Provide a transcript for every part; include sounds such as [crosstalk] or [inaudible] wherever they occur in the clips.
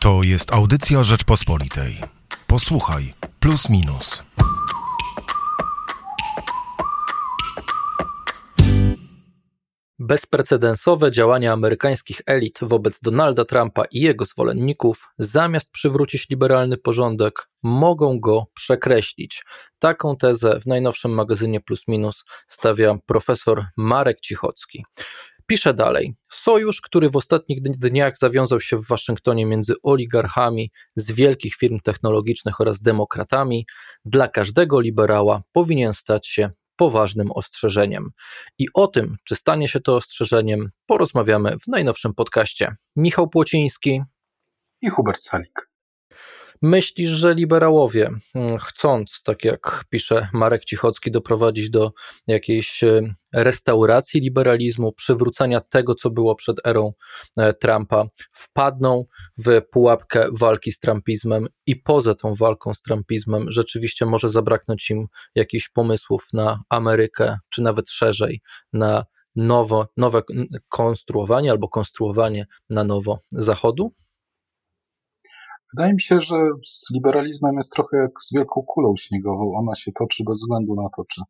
To jest audycja Rzeczpospolitej. Posłuchaj, plus minus. Bezprecedensowe działania amerykańskich elit wobec Donalda Trumpa i jego zwolenników, zamiast przywrócić liberalny porządek, mogą go przekreślić. Taką tezę w najnowszym magazynie Plus Minus stawia profesor Marek Cichocki. Pisze dalej. Sojusz, który w ostatnich dniach zawiązał się w Waszyngtonie między oligarchami z wielkich firm technologicznych oraz demokratami, dla każdego liberała powinien stać się poważnym ostrzeżeniem. I o tym, czy stanie się to ostrzeżeniem, porozmawiamy w najnowszym podcaście. Michał Płociński i Hubert Salik. Myślisz, że liberałowie, mm, chcąc, tak jak pisze Marek Cichocki, doprowadzić do jakiejś e, restauracji liberalizmu, przywrócenia tego, co było przed erą e, Trumpa, wpadną w pułapkę walki z trumpizmem i poza tą walką z trumpizmem rzeczywiście może zabraknąć im jakichś pomysłów na Amerykę, czy nawet szerzej na nowo, nowe konstruowanie albo konstruowanie na nowo Zachodu? Wydaje mi się, że z liberalizmem jest trochę jak z wielką kulą śniegową. Ona się toczy bez względu na to, czy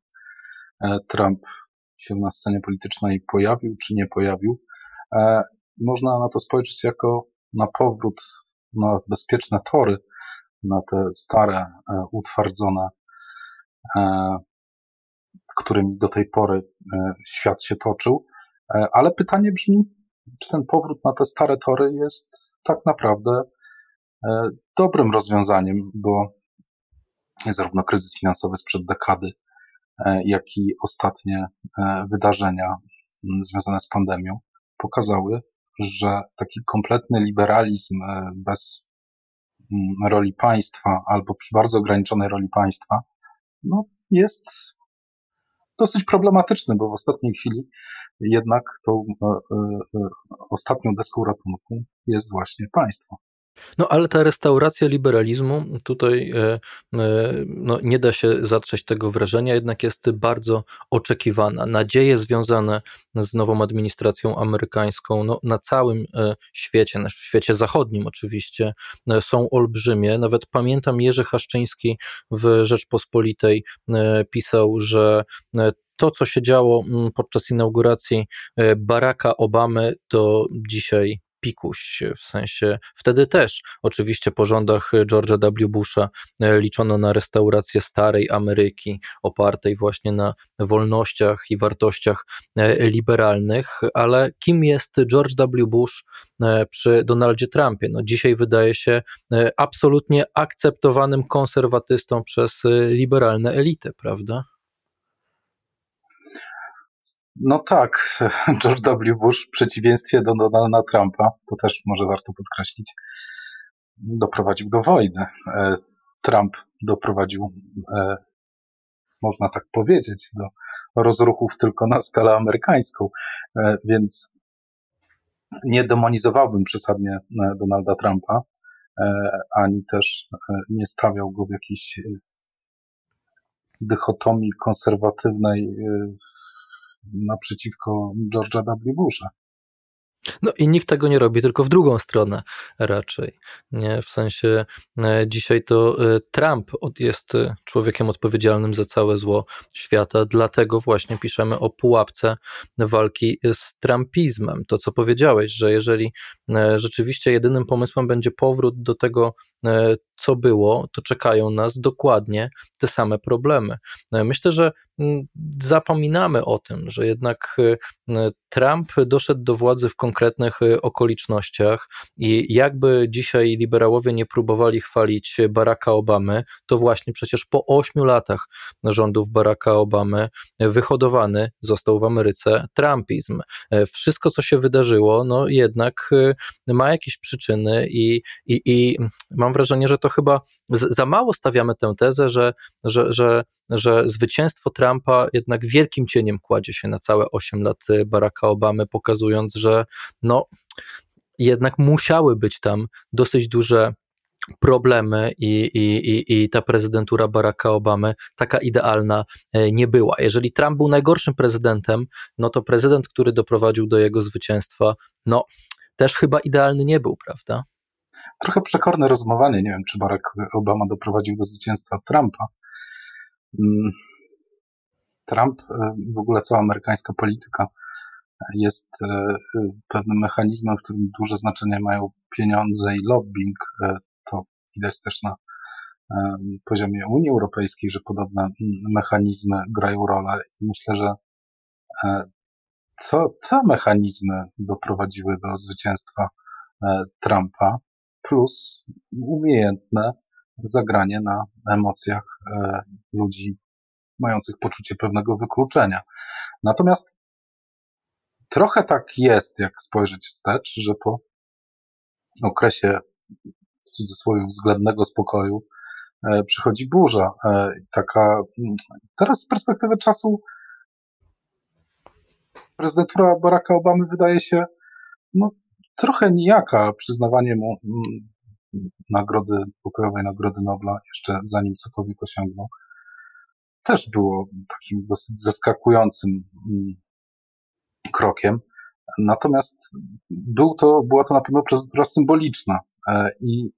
e, Trump się na scenie politycznej pojawił, czy nie pojawił. E, można na to spojrzeć jako na powrót na bezpieczne tory, na te stare, e, utwardzone, którymi do tej pory świat się toczył. Ale pytanie brzmi, czy ten powrót na te stare tory jest tak naprawdę dobrym rozwiązaniem, bo zarówno kryzys finansowy sprzed dekady, e, jak i ostatnie e, wydarzenia związane z pandemią pokazały, że taki kompletny liberalizm bez roli państwa albo przy bardzo ograniczonej roli państwa no, jest dosyć problematyczny, bo w ostatniej chwili jednak tą ostatnią deską ratunku jest właśnie państwo. No ale ta restauracja liberalizmu, tutaj e, e, no, nie da się zatrzeć tego wrażenia, jednak jest bardzo oczekiwana. Nadzieje związane z nową administracją amerykańską no, na całym e, świecie, w świecie zachodnim oczywiście, są olbrzymie. Nawet pamiętam Jerzy Haszczyński w Rzeczpospolitej pisał, że to, co się działo podczas inauguracji Baracka Obamy, to dzisiaj pikuś, w sensie wtedy też oczywiście po rządach George'a W. Busha e, liczono na restaurację starej Ameryki, opartej właśnie na wolnościach i wartościach e, liberalnych, ale kim jest George W. Bush e, przy Donaldzie Trumpie? No dzisiaj wydaje się absolutnie akceptowanym konserwatystą przez liberalne elity, prawda? No tak, [laughs] George W. Bush w przeciwieństwie do Donalda Trumpa, to też może warto podkreślić, doprowadził do wojny. E, Trump doprowadził, e, można tak powiedzieć, do rozruchów tylko na skalę amerykańską, e, więc nie demonizowałbym przesadnie Donalda Trumpa, ani też nie stawiał go w jakiejś dychotomii konserwatywnej naprzeciwko George'a W. Busha. No i nikt tego nie robi, tylko w drugą stronę raczej. Nie? W sensie e, dzisiaj to e, Trump jest e, człowiekiem odpowiedzialnym za całe zło świata, dlatego właśnie piszemy o pułapce walki z trumpizmem. To, co powiedziałeś, że jeżeli rzeczywiście jedynym pomysłem będzie powrót do tego, co było, to czekają nas dokładnie te same problemy. Myślę, że mm, zapominamy o tym, że jednak Trump doszedł do władzy w konkretnych okolicznościach i jakby dzisiaj liberałowie nie próbowali chwalić Baracka Obamy, to właśnie przecież po ośmiu latach rządów Baracka Obamy wyhodowany został w Ameryce Trumpizm. E, wszystko, co się wydarzyło, no jednak ma jakieś przyczyny i, i, i mam wrażenie, że to chyba za mało stawiamy tę tezę, że, że, że, że zwycięstwo Trumpa jednak wielkim cieniem kładzie się na całe 8 lat Baracka Obamy, pokazując, że no, jednak musiały być tam dosyć duże problemy i, i, i, i ta prezydentura Baracka Obamy taka idealna e, nie była. Jeżeli Trump był najgorszym prezydentem, no to prezydent, który doprowadził do jego zwycięstwa, no też chyba idealny nie był, prawda? Trochę przekorne rozmowanie. Nie wiem, czy Barack Obama doprowadził do zwycięstwa Trumpa. Mm, Trump, e, w ogóle cała amerykańska polityka jest e, pewnym mechanizmem, w którym duże znaczenie mają pieniądze i lobbying. To widać też na poziomie Unii Europejskiej, że podobne mechanizmy grają rolę i myślę, że to te mechanizmy doprowadziły do zwycięstwa e, Trumpa, plus umiejętne zagranie na emocjach e, ludzi mających poczucie pewnego wykluczenia. Natomiast trochę tak jest, jak spojrzeć wstecz, że po okresie w cudzysłowie względnego spokoju e, przychodzi burza. Taka, teraz z perspektywy czasu prezydentura Baracka Obamy wydaje się no, trochę nijaka przyznawanie mu mm, nagrody, pokojowej nagrody Nobla jeszcze zanim cokolwiek osiągnął. Też było takim dosyć zaskakującym mm, krokiem. Natomiast był to, była to na pewno prezydentura symboliczna e, i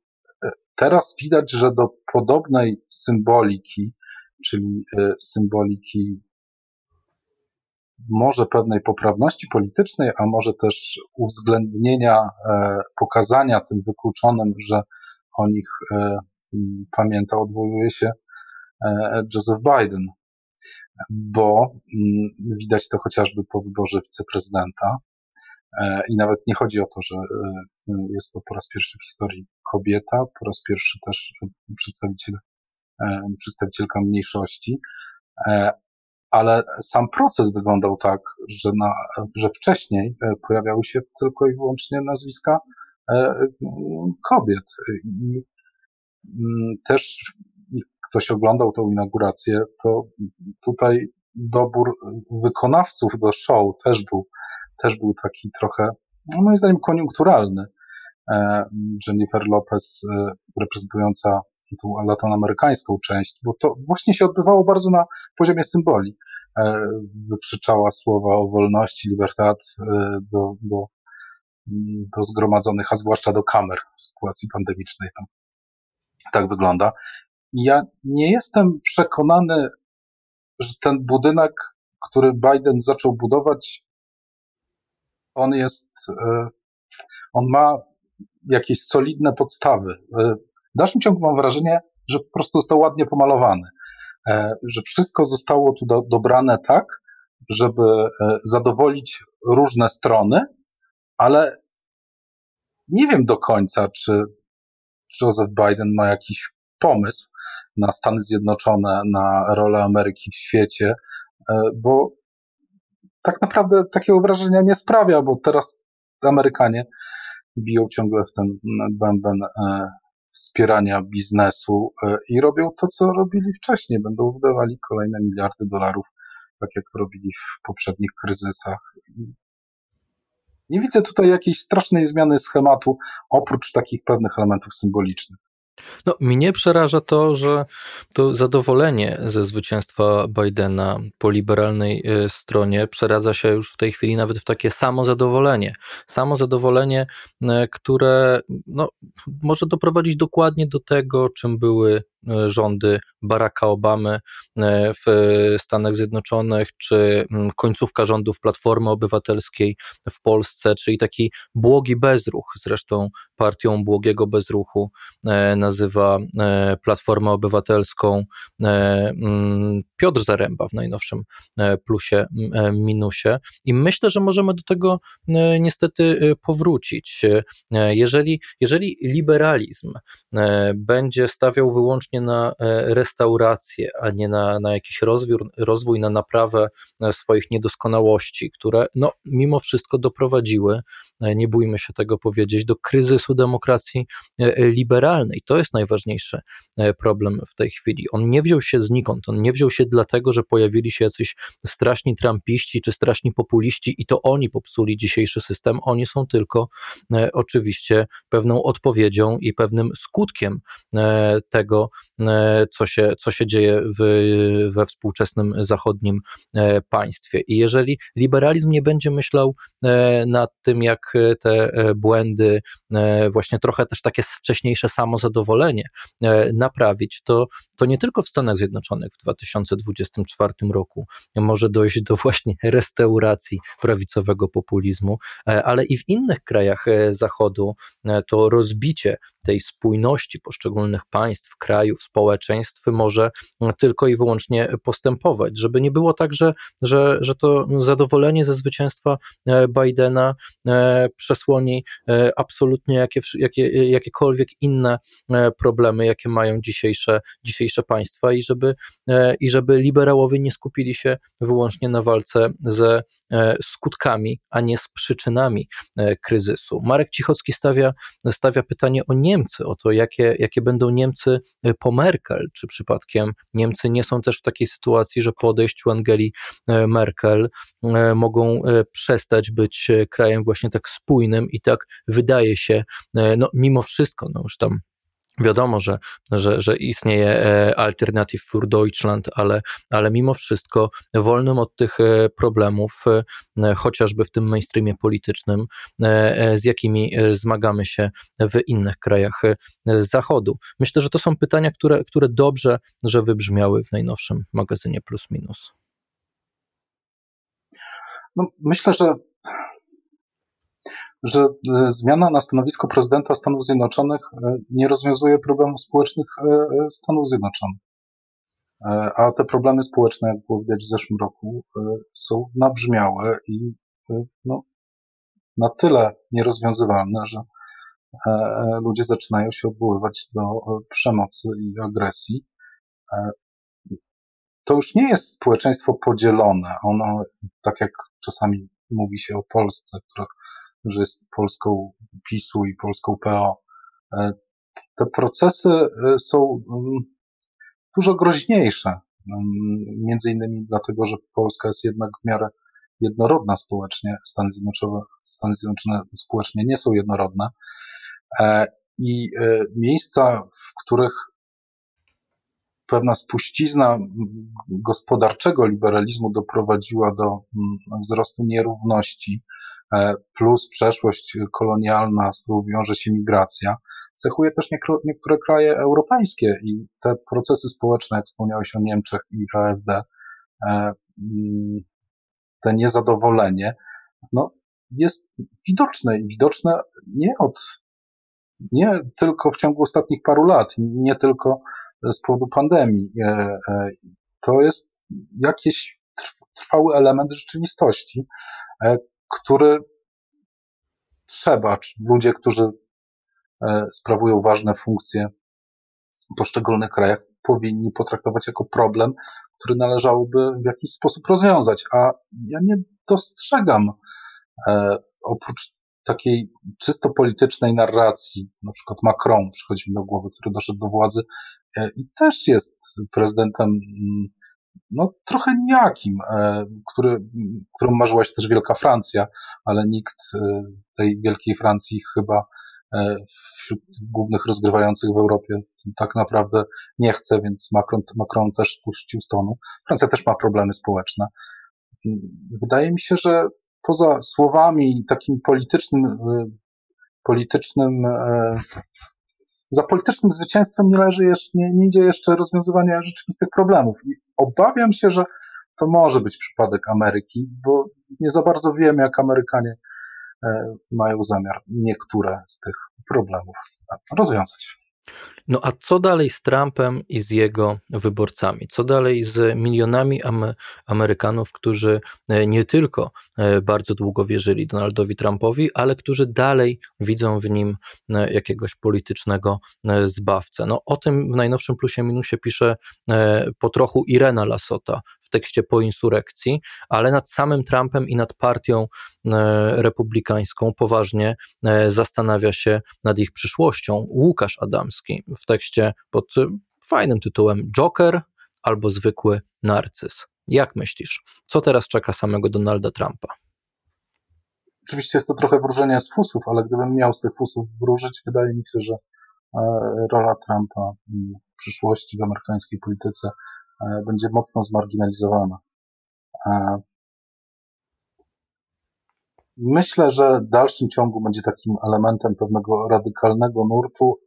e, teraz widać, że do podobnej symboliki, czyli e, symboliki może pewnej poprawności politycznej, a może też uwzględnienia, e, pokazania tym wykluczonym, że o nich e, pamięta, odwołuje się e, Joseph Biden, bo widać to chociażby po wyborze wiceprezydenta. I nawet nie chodzi o to, że jest to po raz pierwszy w historii kobieta, po raz pierwszy też przedstawiciel, przedstawicielka mniejszości, ale sam proces wyglądał tak, że, na, że wcześniej e, pojawiały się tylko i wyłącznie nazwiska e, kobiet. I mm, też ktoś oglądał tą inaugurację, to tutaj dobór wykonawców do show też był, też był taki trochę, no moim zdaniem, koniunkturalny. E, Jennifer Lopez, reprezentująca tą latynoamerykańską część, bo to właśnie się odbywało bardzo na poziomie symboli. E, wykrzyczała słowa o wolności, libertad e, do, do, do zgromadzonych, a zwłaszcza do kamer w sytuacji pandemicznej. Tam tak wygląda. I ja nie jestem przekonany, że ten budynek, który Biden zaczął budować, on jest, e, on ma jakieś solidne podstawy. W dalszym ciągu mam wrażenie, że po prostu został ładnie pomalowany, e, że wszystko zostało tu do, dobrane tak, żeby e, zadowolić różne strony, ale nie wiem do końca, czy Joseph Biden ma jakiś pomysł na Stany Zjednoczone, na rolę Ameryki w świecie, e, bo tak naprawdę takiego wrażenia nie sprawia, bo teraz Amerykanie biją ciągle w ten bęben wspierania biznesu e, i robią to, co robili wcześniej. Będą wydawali kolejne miliardy dolarów, tak jak to robili w poprzednich kryzysach. Nie widzę tutaj jakiejś strasznej zmiany schematu, oprócz takich pewnych elementów symbolicznych. No, mnie przeraża to, że to zadowolenie ze zwycięstwa Bidena po liberalnej e, stronie przeradza się już w tej chwili nawet w takie samo zadowolenie. Samo zadowolenie, e, które no, może doprowadzić dokładnie do tego, czym były E, rządy Baracka Obamy w Stanach Zjednoczonych, czy mm, końcówka rządów Platformy Obywatelskiej w Polsce, czyli taki błogi bezruch. Zresztą partią błogiego bezruchu nazywa Platformę Obywatelską mm, Piotr Zaręba w najnowszym plusie, minusie. I myślę, że możemy do tego niestety powrócić. Jeżeli, jeżeli liberalizm będzie stawiał wyłącznie na e, restaurację, a nie na, na jakiś rozwój, rozwój, na naprawę e, swoich niedoskonałości, które no, mimo wszystko doprowadziły, e, nie bójmy się tego powiedzieć, do kryzysu demokracji liberalnej. To jest najważniejszy problem w tej chwili. On nie wziął się znikąd, on nie wziął się dlatego, że pojawili się jacyś straszni trampiści czy straszni populiści i to oni popsuli dzisiejszy system. Oni są tylko e, oczywiście pewną odpowiedzią i pewnym skutkiem e, tego, e, co się, co się dzieje w, we współczesnym zachodnim e, państwie. I jeżeli liberalizm nie będzie myślał e, nad tym, jak te e, błędy, właśnie trochę też takie wcześniejsze samozadowolenie naprawić, to, to nie tylko w Stanach Zjednoczonych w 2024 roku może dojść do właśnie restauracji prawicowego populizmu, ale i w innych krajach Zachodu to rozbicie tej spójności poszczególnych państw, krajów, społeczeństw może tylko i wyłącznie postępować, żeby nie było tak, że, że, że to zadowolenie ze zwycięstwa e, Bidena e, przesłoni e, absolutnie jakie, jakie, jakiekolwiek inne problemy, jakie mają dzisiejsze, dzisiejsze państwa i żeby, i żeby liberałowie nie skupili się wyłącznie na walce ze skutkami, a nie z przyczynami kryzysu. Marek Cichocki stawia, stawia pytanie o Niemcy, o to, jakie, jakie będą Niemcy po Merkel, czy przypadkiem Niemcy nie są też w takiej sytuacji, że po odejściu Angeli e, Merkel e, mogą przestać być krajem właśnie tak spójnym i tak wydaje się, no mimo wszystko, no już tam Wiadomo, że, że, że istnieje Alternative für Deutschland, ale, ale mimo wszystko wolnym od tych problemów, chociażby w tym mainstreamie politycznym, z jakimi zmagamy się w innych krajach Zachodu. Myślę, że to są pytania, które, które dobrze, że wybrzmiały w najnowszym magazynie Plus Minus. No, myślę, że że e, zmiana na stanowisko prezydenta Stanów Zjednoczonych e, nie rozwiązuje problemów społecznych e, Stanów Zjednoczonych. A te problemy społeczne, jak było widać w zeszłym roku, są nabrzmiałe i no, na tyle nierozwiązywalne, że ludzie zaczynają się odwoływać do przemocy i agresji. To już nie jest społeczeństwo podzielone. Ono, tak jak czasami mówi się o Polsce, która że jest Polską PiSu i Polską PO. E, te procesy e, są mm, dużo groźniejsze, mm, między innymi dlatego, że Polska jest jednak w miarę jednorodna społecznie, Stany Zjednoczone, Stany Zjednoczone społecznie nie są jednorodne e, i miejsca, w których pewna spuścizna gospodarczego liberalizmu doprowadziła do mm, wzrostu nierówności, e, plus przeszłość kolonialna, z którą wiąże się migracja, cechuje też niektóre kraje europejskie i te procesy społeczne, jak wspomniałeś o Niemczech i AfD, e, mm, te niezadowolenie, no, jest widoczne i widoczne nie od nie tylko w ciągu ostatnich paru lat, nie tylko z powodu pandemii. E, e, to jest jakiś trwały element rzeczywistości, e, który trzeba, ludzie, którzy sprawują ważne funkcje w poszczególnych krajach, powinni potraktować jako problem, który należałoby w jakiś sposób rozwiązać. A ja nie dostrzegam oprócz takiej czysto politycznej narracji, na przykład Macron przychodzi mi do głowy, który doszedł do władzy e, i też jest prezydentem mm, no, trochę nijakim, e, który, którą marzyła się też Wielka Francja, ale nikt e, tej Wielkiej Francji chyba wśród głównych rozgrywających w Europie tak naprawdę nie chce, więc Macron, Macron też puścił stonu. Francja też ma problemy społeczne. Wydaje mi się, że poza słowami takim politycznym, y, politycznym, e, za politycznym zwycięstwem nie leży jeszcze, nie, nie idzie jeszcze rozwiązywanie rzeczywistych problemów. I obawiam się, że to może być przypadek Ameryki, bo nie za bardzo wiemy, jak Amerykanie e, mają zamiar niektóre z tych problemów rozwiązać. No a co dalej z Trumpem i z jego wyborcami? Co dalej z milionami Amerykanów, którzy e, nie tylko e, bardzo długo wierzyli Donaldowi Trumpowi, ale którzy dalej widzą w nim e, jakiegoś politycznego zbawcę? No o tym w najnowszym plusie minusie pisze po trochu Irena Lasota tekście po insurekcji, ale nad samym Trumpem i nad partią republikańską poważnie zastanawia się nad ich przyszłością Łukasz Adamski w tekście pod fajnym tytułem Joker albo zwykły narcyz. Jak myślisz, co teraz czeka samego Donalda Trumpa? Oczywiście jest to trochę wróżenie z fusów, ale gdybym miał z tych fusów wróżyć, wydaje mi się, że e, rola Trumpa w przyszłości w amerykańskiej polityce e, będzie mocno zmarginalizowana. E, myślę, że w dalszym ciągu będzie takim elementem pewnego radykalnego nurtu,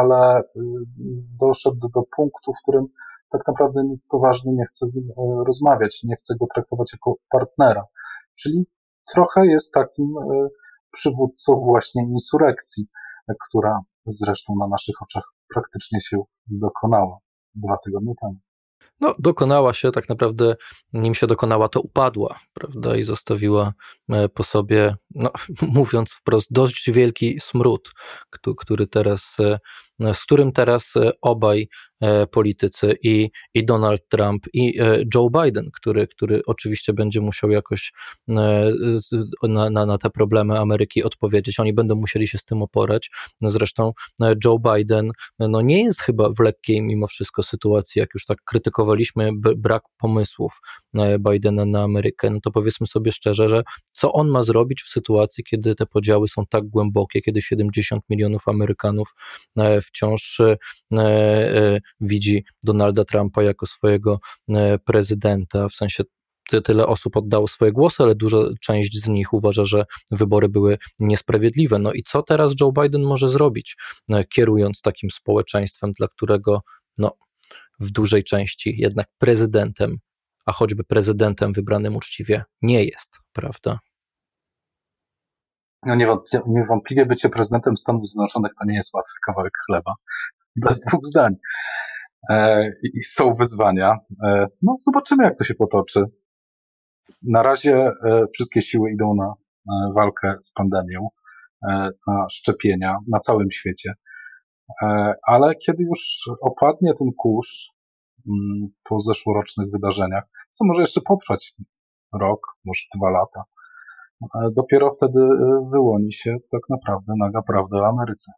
ale y, doszedł do punktu, w którym tak naprawdę nikt poważnie nie chce z nim rozmawiać, nie chce go traktować jako partnera. Czyli trochę jest takim e, przywódcą właśnie insurekcji, która zresztą na naszych oczach praktycznie się dokonała dwa tygodnie temu. No, dokonała się tak naprawdę, nim się dokonała, to upadła, prawda, i zostawiła e, po sobie, no, [laughs] mówiąc wprost, dość wielki smród, który teraz, e, z którym teraz obaj E, politycy i, i Donald Trump i e, Joe Biden, który, który oczywiście będzie musiał jakoś e, na, na, na te problemy Ameryki odpowiedzieć. Oni będą musieli się z tym oporać. Zresztą Joe Biden no nie jest chyba w lekkiej mimo wszystko sytuacji, jak już tak krytykowaliśmy brak pomysłów Bidena na Amerykę, no to powiedzmy sobie szczerze, że co on ma zrobić w sytuacji, kiedy te podziały są tak głębokie, kiedy 70 milionów Amerykanów wciąż widzi Donalda Trumpa jako swojego e, prezydenta, w sensie tyle osób oddało swoje głosy, ale duża część z nich uważa, że wybory były niesprawiedliwe. No i co teraz Joe Biden może zrobić, e, kierując takim społeczeństwem, dla którego no, w dużej części jednak prezydentem, a choćby prezydentem wybranym uczciwie nie jest, prawda? No niewątpliwie bycie prezydentem Stanów Zjednoczonych to nie jest łatwy kawałek chleba, [laughs] bez dwóch zdań. E, i są wyzwania. E, no, zobaczymy, jak to się potoczy. Na razie e, wszystkie siły idą na walkę z pandemią, na szczepienia na całym świecie. Ale kiedy już opadnie ten kurz mm, po zeszłorocznych wydarzeniach, co może jeszcze potrwać rok, może dwa lata, dopiero wtedy wyłoni się tak naprawdę naga prawda o Ameryce.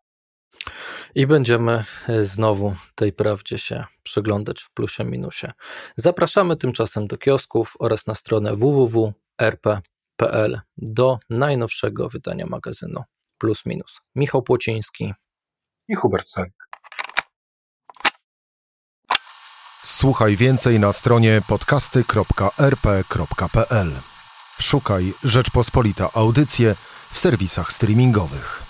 I będziemy e, znowu tej prawdzie się przyglądać w plusie minusie. Zapraszamy tymczasem do kiosków oraz na stronę www.rp.pl do najnowszego wydania magazynu Plus Minus. Michał Płociński i Hubert Salik. Słuchaj więcej na stronie podcasty.rp.pl. Szukaj Rzeczpospolita Audycje w serwisach streamingowych.